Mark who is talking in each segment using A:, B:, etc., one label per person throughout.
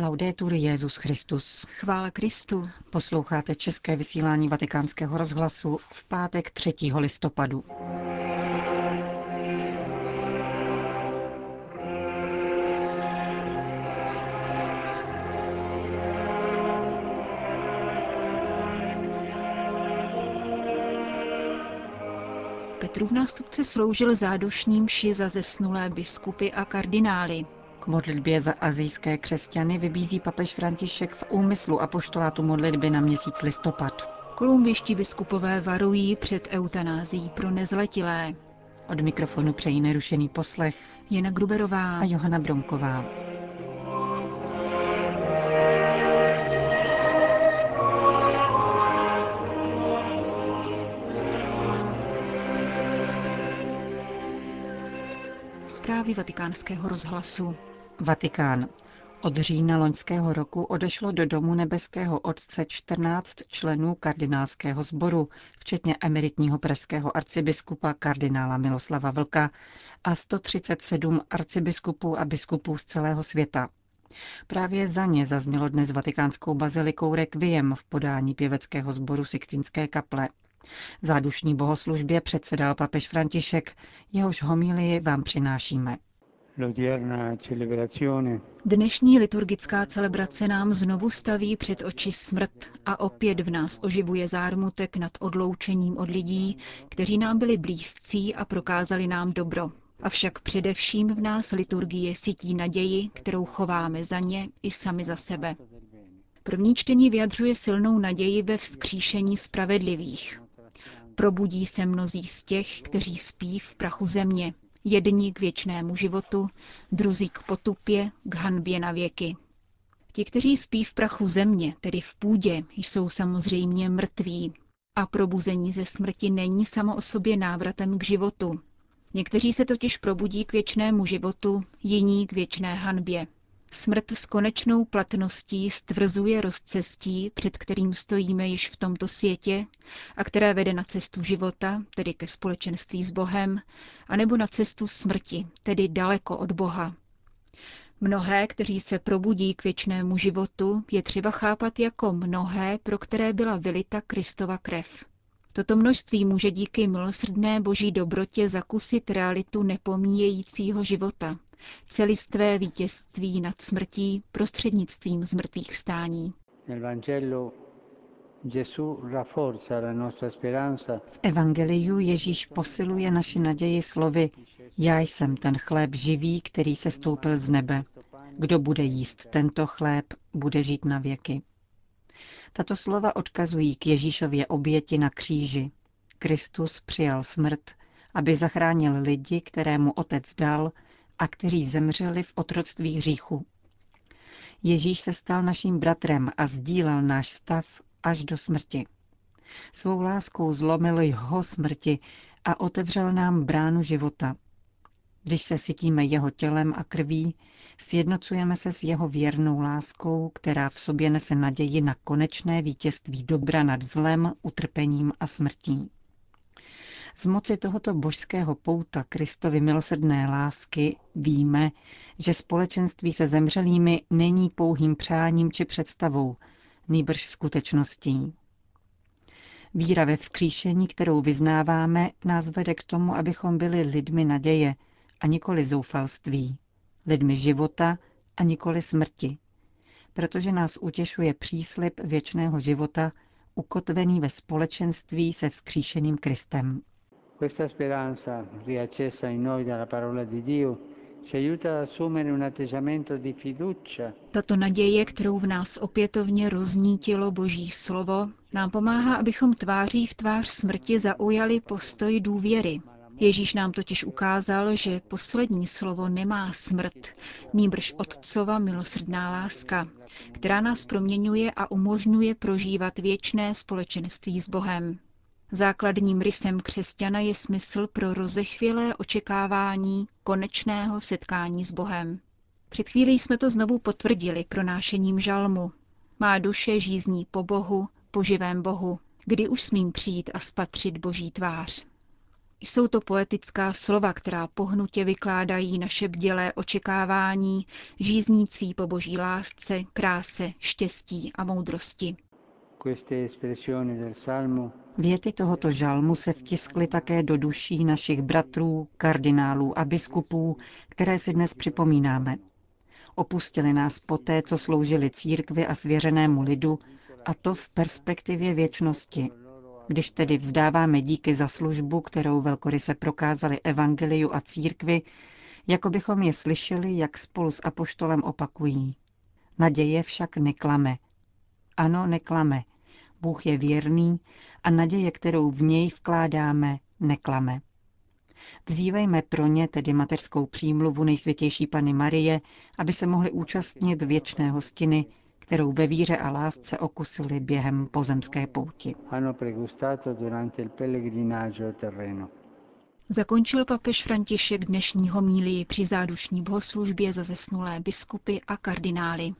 A: Laudetur Jezus Christus.
B: Chvála Kristu.
A: Posloucháte české vysílání Vatikánského rozhlasu v pátek 3. listopadu.
B: Petrův nástupce sloužil zádušním mši za zesnulé biskupy a kardinály.
A: Modlitbě za azijské křesťany vybízí papež František v úmyslu apoštolátu modlitby na měsíc listopad.
B: Kolumbiští biskupové varují před eutanází pro nezletilé.
A: Od mikrofonu přejí nerušený poslech
B: Jana Gruberová
A: a Johana Bronková.
B: Zprávy vatikánského rozhlasu.
A: Vatikán. Od října loňského roku odešlo do domu nebeského otce 14 členů kardinálského sboru, včetně emeritního pražského arcibiskupa kardinála Miloslava Vlka a 137 arcibiskupů a biskupů z celého světa. Právě za ně zaznělo dnes vatikánskou bazilikou Requiem v podání pěveckého sboru Sixtinské kaple. Zádušní bohoslužbě předsedal papež František, jehož homílii vám přinášíme.
B: Dnešní liturgická celebrace nám znovu staví před oči smrt a opět v nás oživuje zármutek nad odloučením od lidí, kteří nám byli blízcí a prokázali nám dobro. Avšak především v nás liturgie sytí naději, kterou chováme za ně i sami za sebe. První čtení vyjadřuje silnou naději ve vzkříšení spravedlivých. Probudí se mnozí z těch, kteří spí v prachu země, jedni k věčnému životu, druzí k potupě, k hanbě na věky. Ti, kteří spí v prachu země, tedy v půdě, jsou samozřejmě mrtví. A probuzení ze smrti není samo o sobě návratem k životu. Někteří se totiž probudí k věčnému životu, jiní k věčné hanbě. Smrt s konečnou platností stvrzuje rozcestí, před kterým stojíme již v tomto světě a které vede na cestu života, tedy ke společenství s Bohem, anebo na cestu smrti, tedy daleko od Boha. Mnohé, kteří se probudí k věčnému životu, je třeba chápat jako mnohé, pro které byla vylita Kristova krev. Toto množství může díky milosrdné boží dobrotě zakusit realitu nepomíjejícího života, celistvé vítězství nad smrtí prostřednictvím zmrtvých vstání.
A: V Evangeliu Ježíš posiluje naši naději slovy Já jsem ten chléb živý, který se stoupil z nebe. Kdo bude jíst tento chléb, bude žít na věky. Tato slova odkazují k Ježíšově oběti na kříži. Kristus přijal smrt, aby zachránil lidi, kterému otec dal a kteří zemřeli v otroctví hříchu. Ježíš se stal naším bratrem a sdílel náš stav až do smrti. Svou láskou zlomil jeho smrti a otevřel nám bránu života. Když se sytíme jeho tělem a krví, sjednocujeme se s jeho věrnou láskou, která v sobě nese naději na konečné vítězství dobra nad zlem, utrpením a smrtí. Z moci tohoto božského pouta Kristovy milosrdné lásky víme, že společenství se zemřelými není pouhým přáním či představou, nýbrž skutečností. Víra ve vzkříšení, kterou vyznáváme, nás vede k tomu, abychom byli lidmi naděje a nikoli zoufalství, lidmi života a nikoli smrti, protože nás utěšuje příslip věčného života, ukotvený ve společenství se vzkříšeným Kristem.
C: Questa speranza, in noi dalla parola di Dio, ci aiuta ad assumere un atteggiamento di fiducia.
B: Tato naděje, kterou v nás opětovně roznítilo Boží slovo, nám pomáhá, abychom tváří v tvář smrti zaujali postoj důvěry. Ježíš nám totiž ukázal, že poslední slovo nemá smrt, nýbrž Otcova milosrdná láska, která nás proměňuje a umožňuje prožívat věčné společenství s Bohem. Základním rysem křesťana je smysl pro rozechvělé očekávání konečného setkání s Bohem. Před chvílí jsme to znovu potvrdili pronášením žalmu. Má duše žízní po Bohu, po živém Bohu, kdy už smím přijít a spatřit Boží tvář. Jsou to poetická slova, která pohnutě vykládají naše bdělé očekávání, žíznící po boží lásce, kráse, štěstí a moudrosti.
A: Věty tohoto žalmu se vtiskly také do duší našich bratrů, kardinálů a biskupů, které si dnes připomínáme. Opustili nás poté, co sloužili církvi a svěřenému lidu, a to v perspektivě věčnosti. Když tedy vzdáváme díky za službu, kterou velkoryse prokázali evangeliu a církvi, jako bychom je slyšeli, jak spolu s apoštolem opakují. Naděje však neklame. Ano, neklame. Bůh je věrný a naděje, kterou v něj vkládáme, neklame. Vzívejme pro ně tedy mateřskou přímluvu nejsvětější Pany Marie, aby se mohli účastnit věčné hostiny, kterou ve víře a lásce okusili během pozemské pouti.
B: Zakončil papež František dnešní homílii při zádušní bohoslužbě za zesnulé biskupy a kardinály.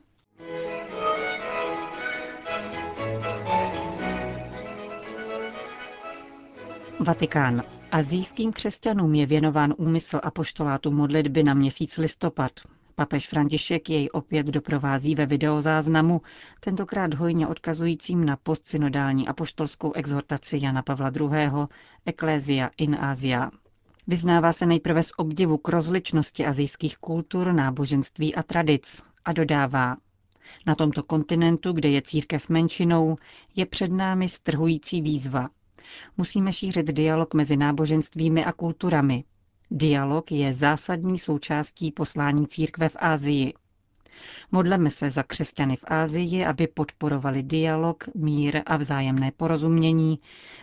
A: Vatikán. Azijským křesťanům je věnován úmysl apoštolátu modlitby na měsíc listopad. Papež František jej opět doprovází ve videozáznamu, tentokrát hojně odkazujícím na postsynodální apoštolskou exhortaci Jana Pavla II. Ecclesia in Asia. Vyznává se nejprve z obdivu k rozličnosti azijských kultur, náboženství a tradic a dodává, na tomto kontinentu, kde je církev menšinou, je před námi strhující výzva. Musíme šířit dialog mezi náboženstvími a kulturami, Dialog je zásadní součástí poslání církve v Ázii. Modleme se za křesťany v Ázii, aby podporovali dialog, mír a vzájemné porozumění,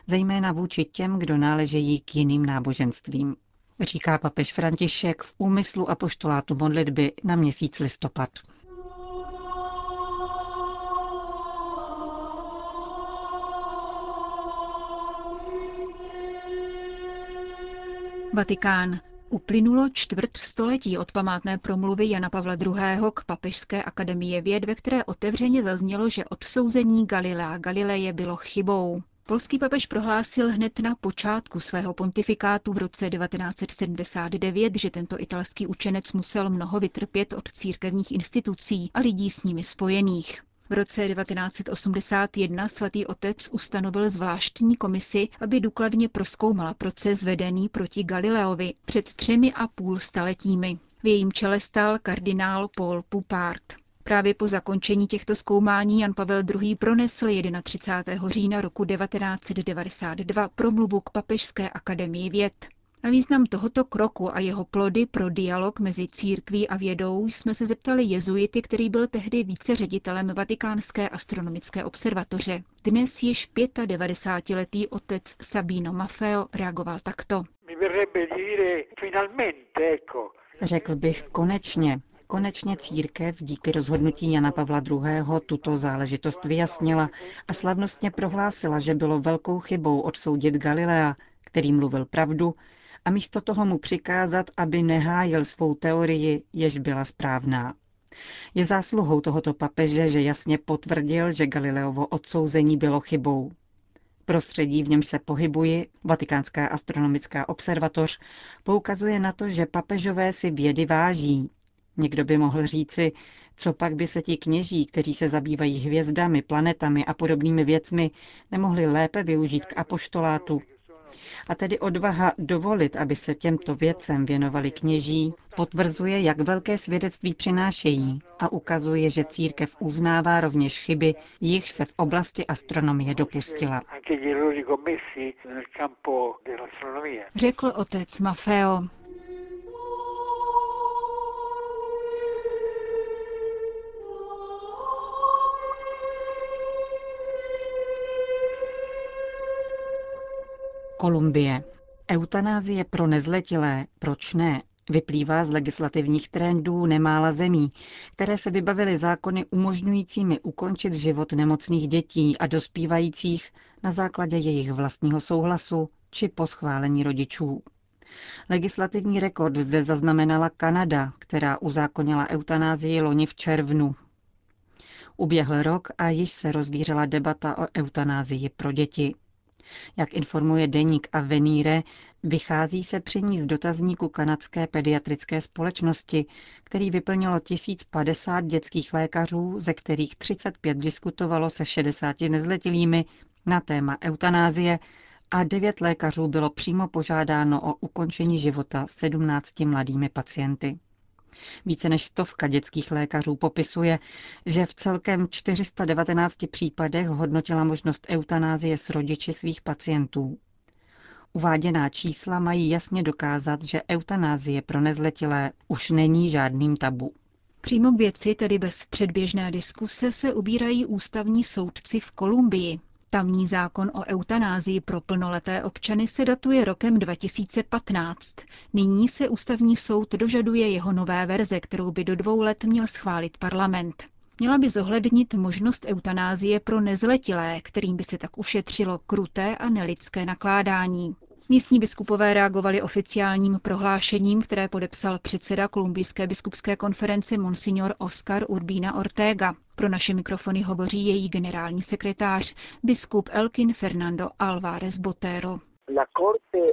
A: zejména vůči těm, kdo náležejí k jiným náboženstvím, říká papež František v úmyslu apoštolátu modlitby na měsíc listopad.
B: Vatikán. Uplynulo čtvrt století od památné promluvy Jana Pavla II. k Papežské akademie věd, ve které otevřeně zaznělo, že odsouzení Galilea Galileje bylo chybou. Polský papež prohlásil hned na počátku svého pontifikátu v roce 1979, že tento italský učenec musel mnoho vytrpět od církevních institucí a lidí s nimi spojených. V roce 1981 svatý otec ustanovil zvláštní komisi, aby důkladně proskoumala proces vedený proti Galileovi před třemi a půl staletími. V jejím čele stál kardinál Paul Pupart. Právě po zakončení těchto zkoumání Jan Pavel II. pronesl 31. října roku 1992 promluvu k Papežské akademii věd. Na význam tohoto kroku a jeho plody pro dialog mezi církví a vědou jsme se zeptali jezuity, který byl tehdy více ředitelem Vatikánské astronomické observatoře. Dnes již 95-letý otec Sabino Maffeo reagoval takto.
A: Řekl bych konečně, Konečně církev díky rozhodnutí Jana Pavla II. tuto záležitost vyjasnila a slavnostně prohlásila, že bylo velkou chybou odsoudit Galilea, který mluvil pravdu a místo toho mu přikázat, aby nehájil svou teorii, jež byla správná. Je zásluhou tohoto papeže, že jasně potvrdil, že Galileovo odsouzení bylo chybou. Prostředí, v něm se pohybuji, Vatikánská astronomická observatoř, poukazuje na to, že papežové si vědy váží. Někdo by mohl říci, co pak by se ti kněží, kteří se zabývají hvězdami, planetami a podobnými věcmi, nemohli lépe využít k apoštolátu, a tedy odvaha dovolit, aby se těmto věcem věnovali kněží, potvrzuje, jak velké svědectví přinášejí a ukazuje, že církev uznává rovněž chyby, jich se v oblasti astronomie dopustila.
B: Řekl otec Mafeo.
A: Kolumbie. Eutanázie pro nezletilé, proč ne, vyplývá z legislativních trendů nemála zemí, které se vybavily zákony umožňujícími ukončit život nemocných dětí a dospívajících na základě jejich vlastního souhlasu či po schválení rodičů. Legislativní rekord zde zaznamenala Kanada, která uzákonila eutanázii loni v červnu. Uběhl rok a již se rozvířela debata o eutanázii pro děti. Jak informuje deník Avenire, vychází se při ní z dotazníku kanadské pediatrické společnosti, který vyplnilo 1050 dětských lékařů, ze kterých 35 diskutovalo se 60 nezletilými na téma eutanázie a 9 lékařů bylo přímo požádáno o ukončení života 17 mladými pacienty. Více než stovka dětských lékařů popisuje, že v celkem 419 případech hodnotila možnost eutanázie s rodiči svých pacientů. Uváděná čísla mají jasně dokázat, že eutanázie pro nezletilé už není žádným tabu.
B: Přímo k věci, tedy bez předběžné diskuse, se ubírají ústavní soudci v Kolumbii. Tamní zákon o eutanázii pro plnoleté občany se datuje rokem 2015. Nyní se ústavní soud dožaduje jeho nové verze, kterou by do dvou let měl schválit parlament. Měla by zohlednit možnost eutanázie pro nezletilé, kterým by se tak ušetřilo kruté a nelidské nakládání. Místní biskupové reagovali oficiálním prohlášením, které podepsal předseda Kolumbijské biskupské konference Monsignor Oscar Urbina Ortega. Pro naše mikrofony hovoří její generální sekretář, biskup Elkin Fernando Alvarez Botero. La Corte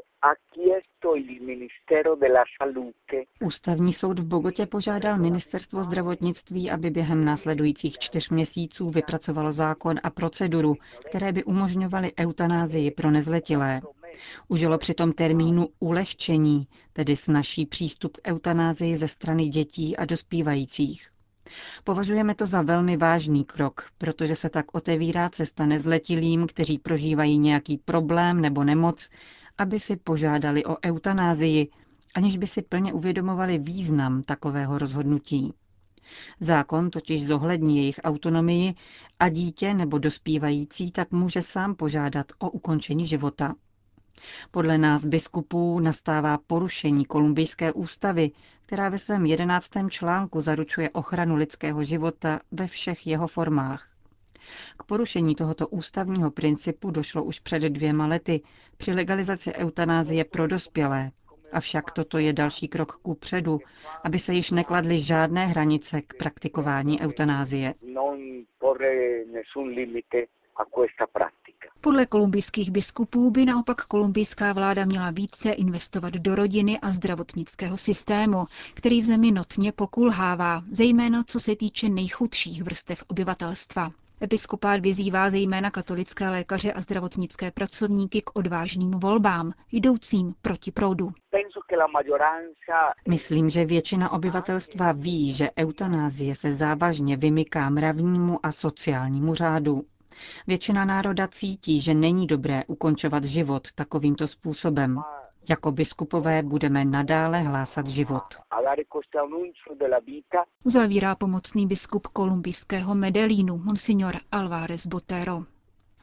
A: Ústavní soud v Bogotě požádal ministerstvo zdravotnictví, aby během následujících čtyř měsíců vypracovalo zákon a proceduru, které by umožňovaly eutanázii pro nezletilé. Užilo přitom termínu ulehčení, tedy snažší přístup k eutanázii ze strany dětí a dospívajících. Považujeme to za velmi vážný krok, protože se tak otevírá cesta nezletilým, kteří prožívají nějaký problém nebo nemoc, aby si požádali o eutanázii, aniž by si plně uvědomovali význam takového rozhodnutí. Zákon totiž zohlední jejich autonomii a dítě nebo dospívající tak může sám požádat o ukončení života. Podle nás biskupů nastává porušení kolumbijské ústavy, která ve svém jedenáctém článku zaručuje ochranu lidského života ve všech jeho formách. K porušení tohoto ústavního principu došlo už před dvěma lety při legalizaci eutanázie pro dospělé. Avšak toto je další krok ku předu, aby se již nekladly žádné hranice k praktikování eutanázie.
B: Podle kolumbijských biskupů by naopak kolumbijská vláda měla více investovat do rodiny a zdravotnického systému, který v zemi notně pokulhává, zejména co se týče nejchudších vrstev obyvatelstva. Episkopát vyzývá zejména katolické lékaře a zdravotnické pracovníky k odvážným volbám, jdoucím proti proudu.
A: Myslím, že většina obyvatelstva ví, že eutanázie se závažně vymyká mravnímu a sociálnímu řádu. Většina národa cítí, že není dobré ukončovat život takovýmto způsobem. Jako biskupové budeme nadále hlásat život.
B: Uzavírá pomocný biskup kolumbijského Medellínu, monsignor Alvarez Botero.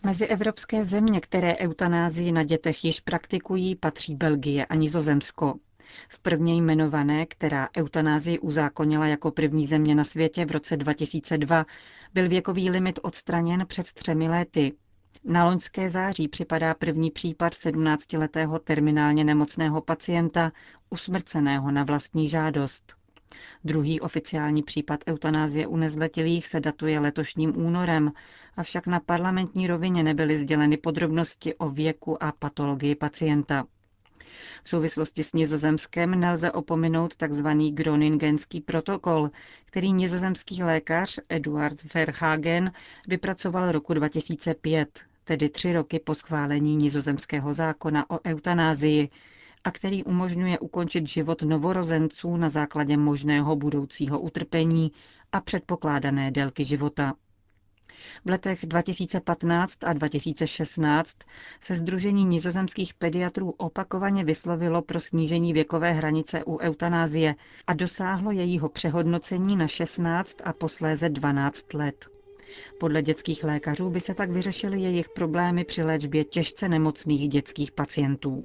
A: Mezi evropské země, které eutanázii na dětech již praktikují, patří Belgie a Nizozemsko. V prvně jmenované, která eutanázii uzákonila jako první země na světě v roce 2002, byl věkový limit odstraněn před třemi lety. Na loňské září připadá první případ 17-letého terminálně nemocného pacienta, usmrceného na vlastní žádost. Druhý oficiální případ eutanázie u nezletilých se datuje letošním únorem, avšak na parlamentní rovině nebyly sděleny podrobnosti o věku a patologii pacienta. V souvislosti s nizozemském nelze opominout tzv. Groningenský protokol, který nizozemský lékař Eduard Verhagen vypracoval roku 2005, tedy tři roky po schválení nizozemského zákona o eutanázii, a který umožňuje ukončit život novorozenců na základě možného budoucího utrpení a předpokládané délky života. V letech 2015 a 2016 se Združení nizozemských pediatrů opakovaně vyslovilo pro snížení věkové hranice u eutanázie a dosáhlo jejího přehodnocení na 16 a posléze 12 let. Podle dětských lékařů by se tak vyřešily jejich problémy při léčbě těžce nemocných dětských pacientů.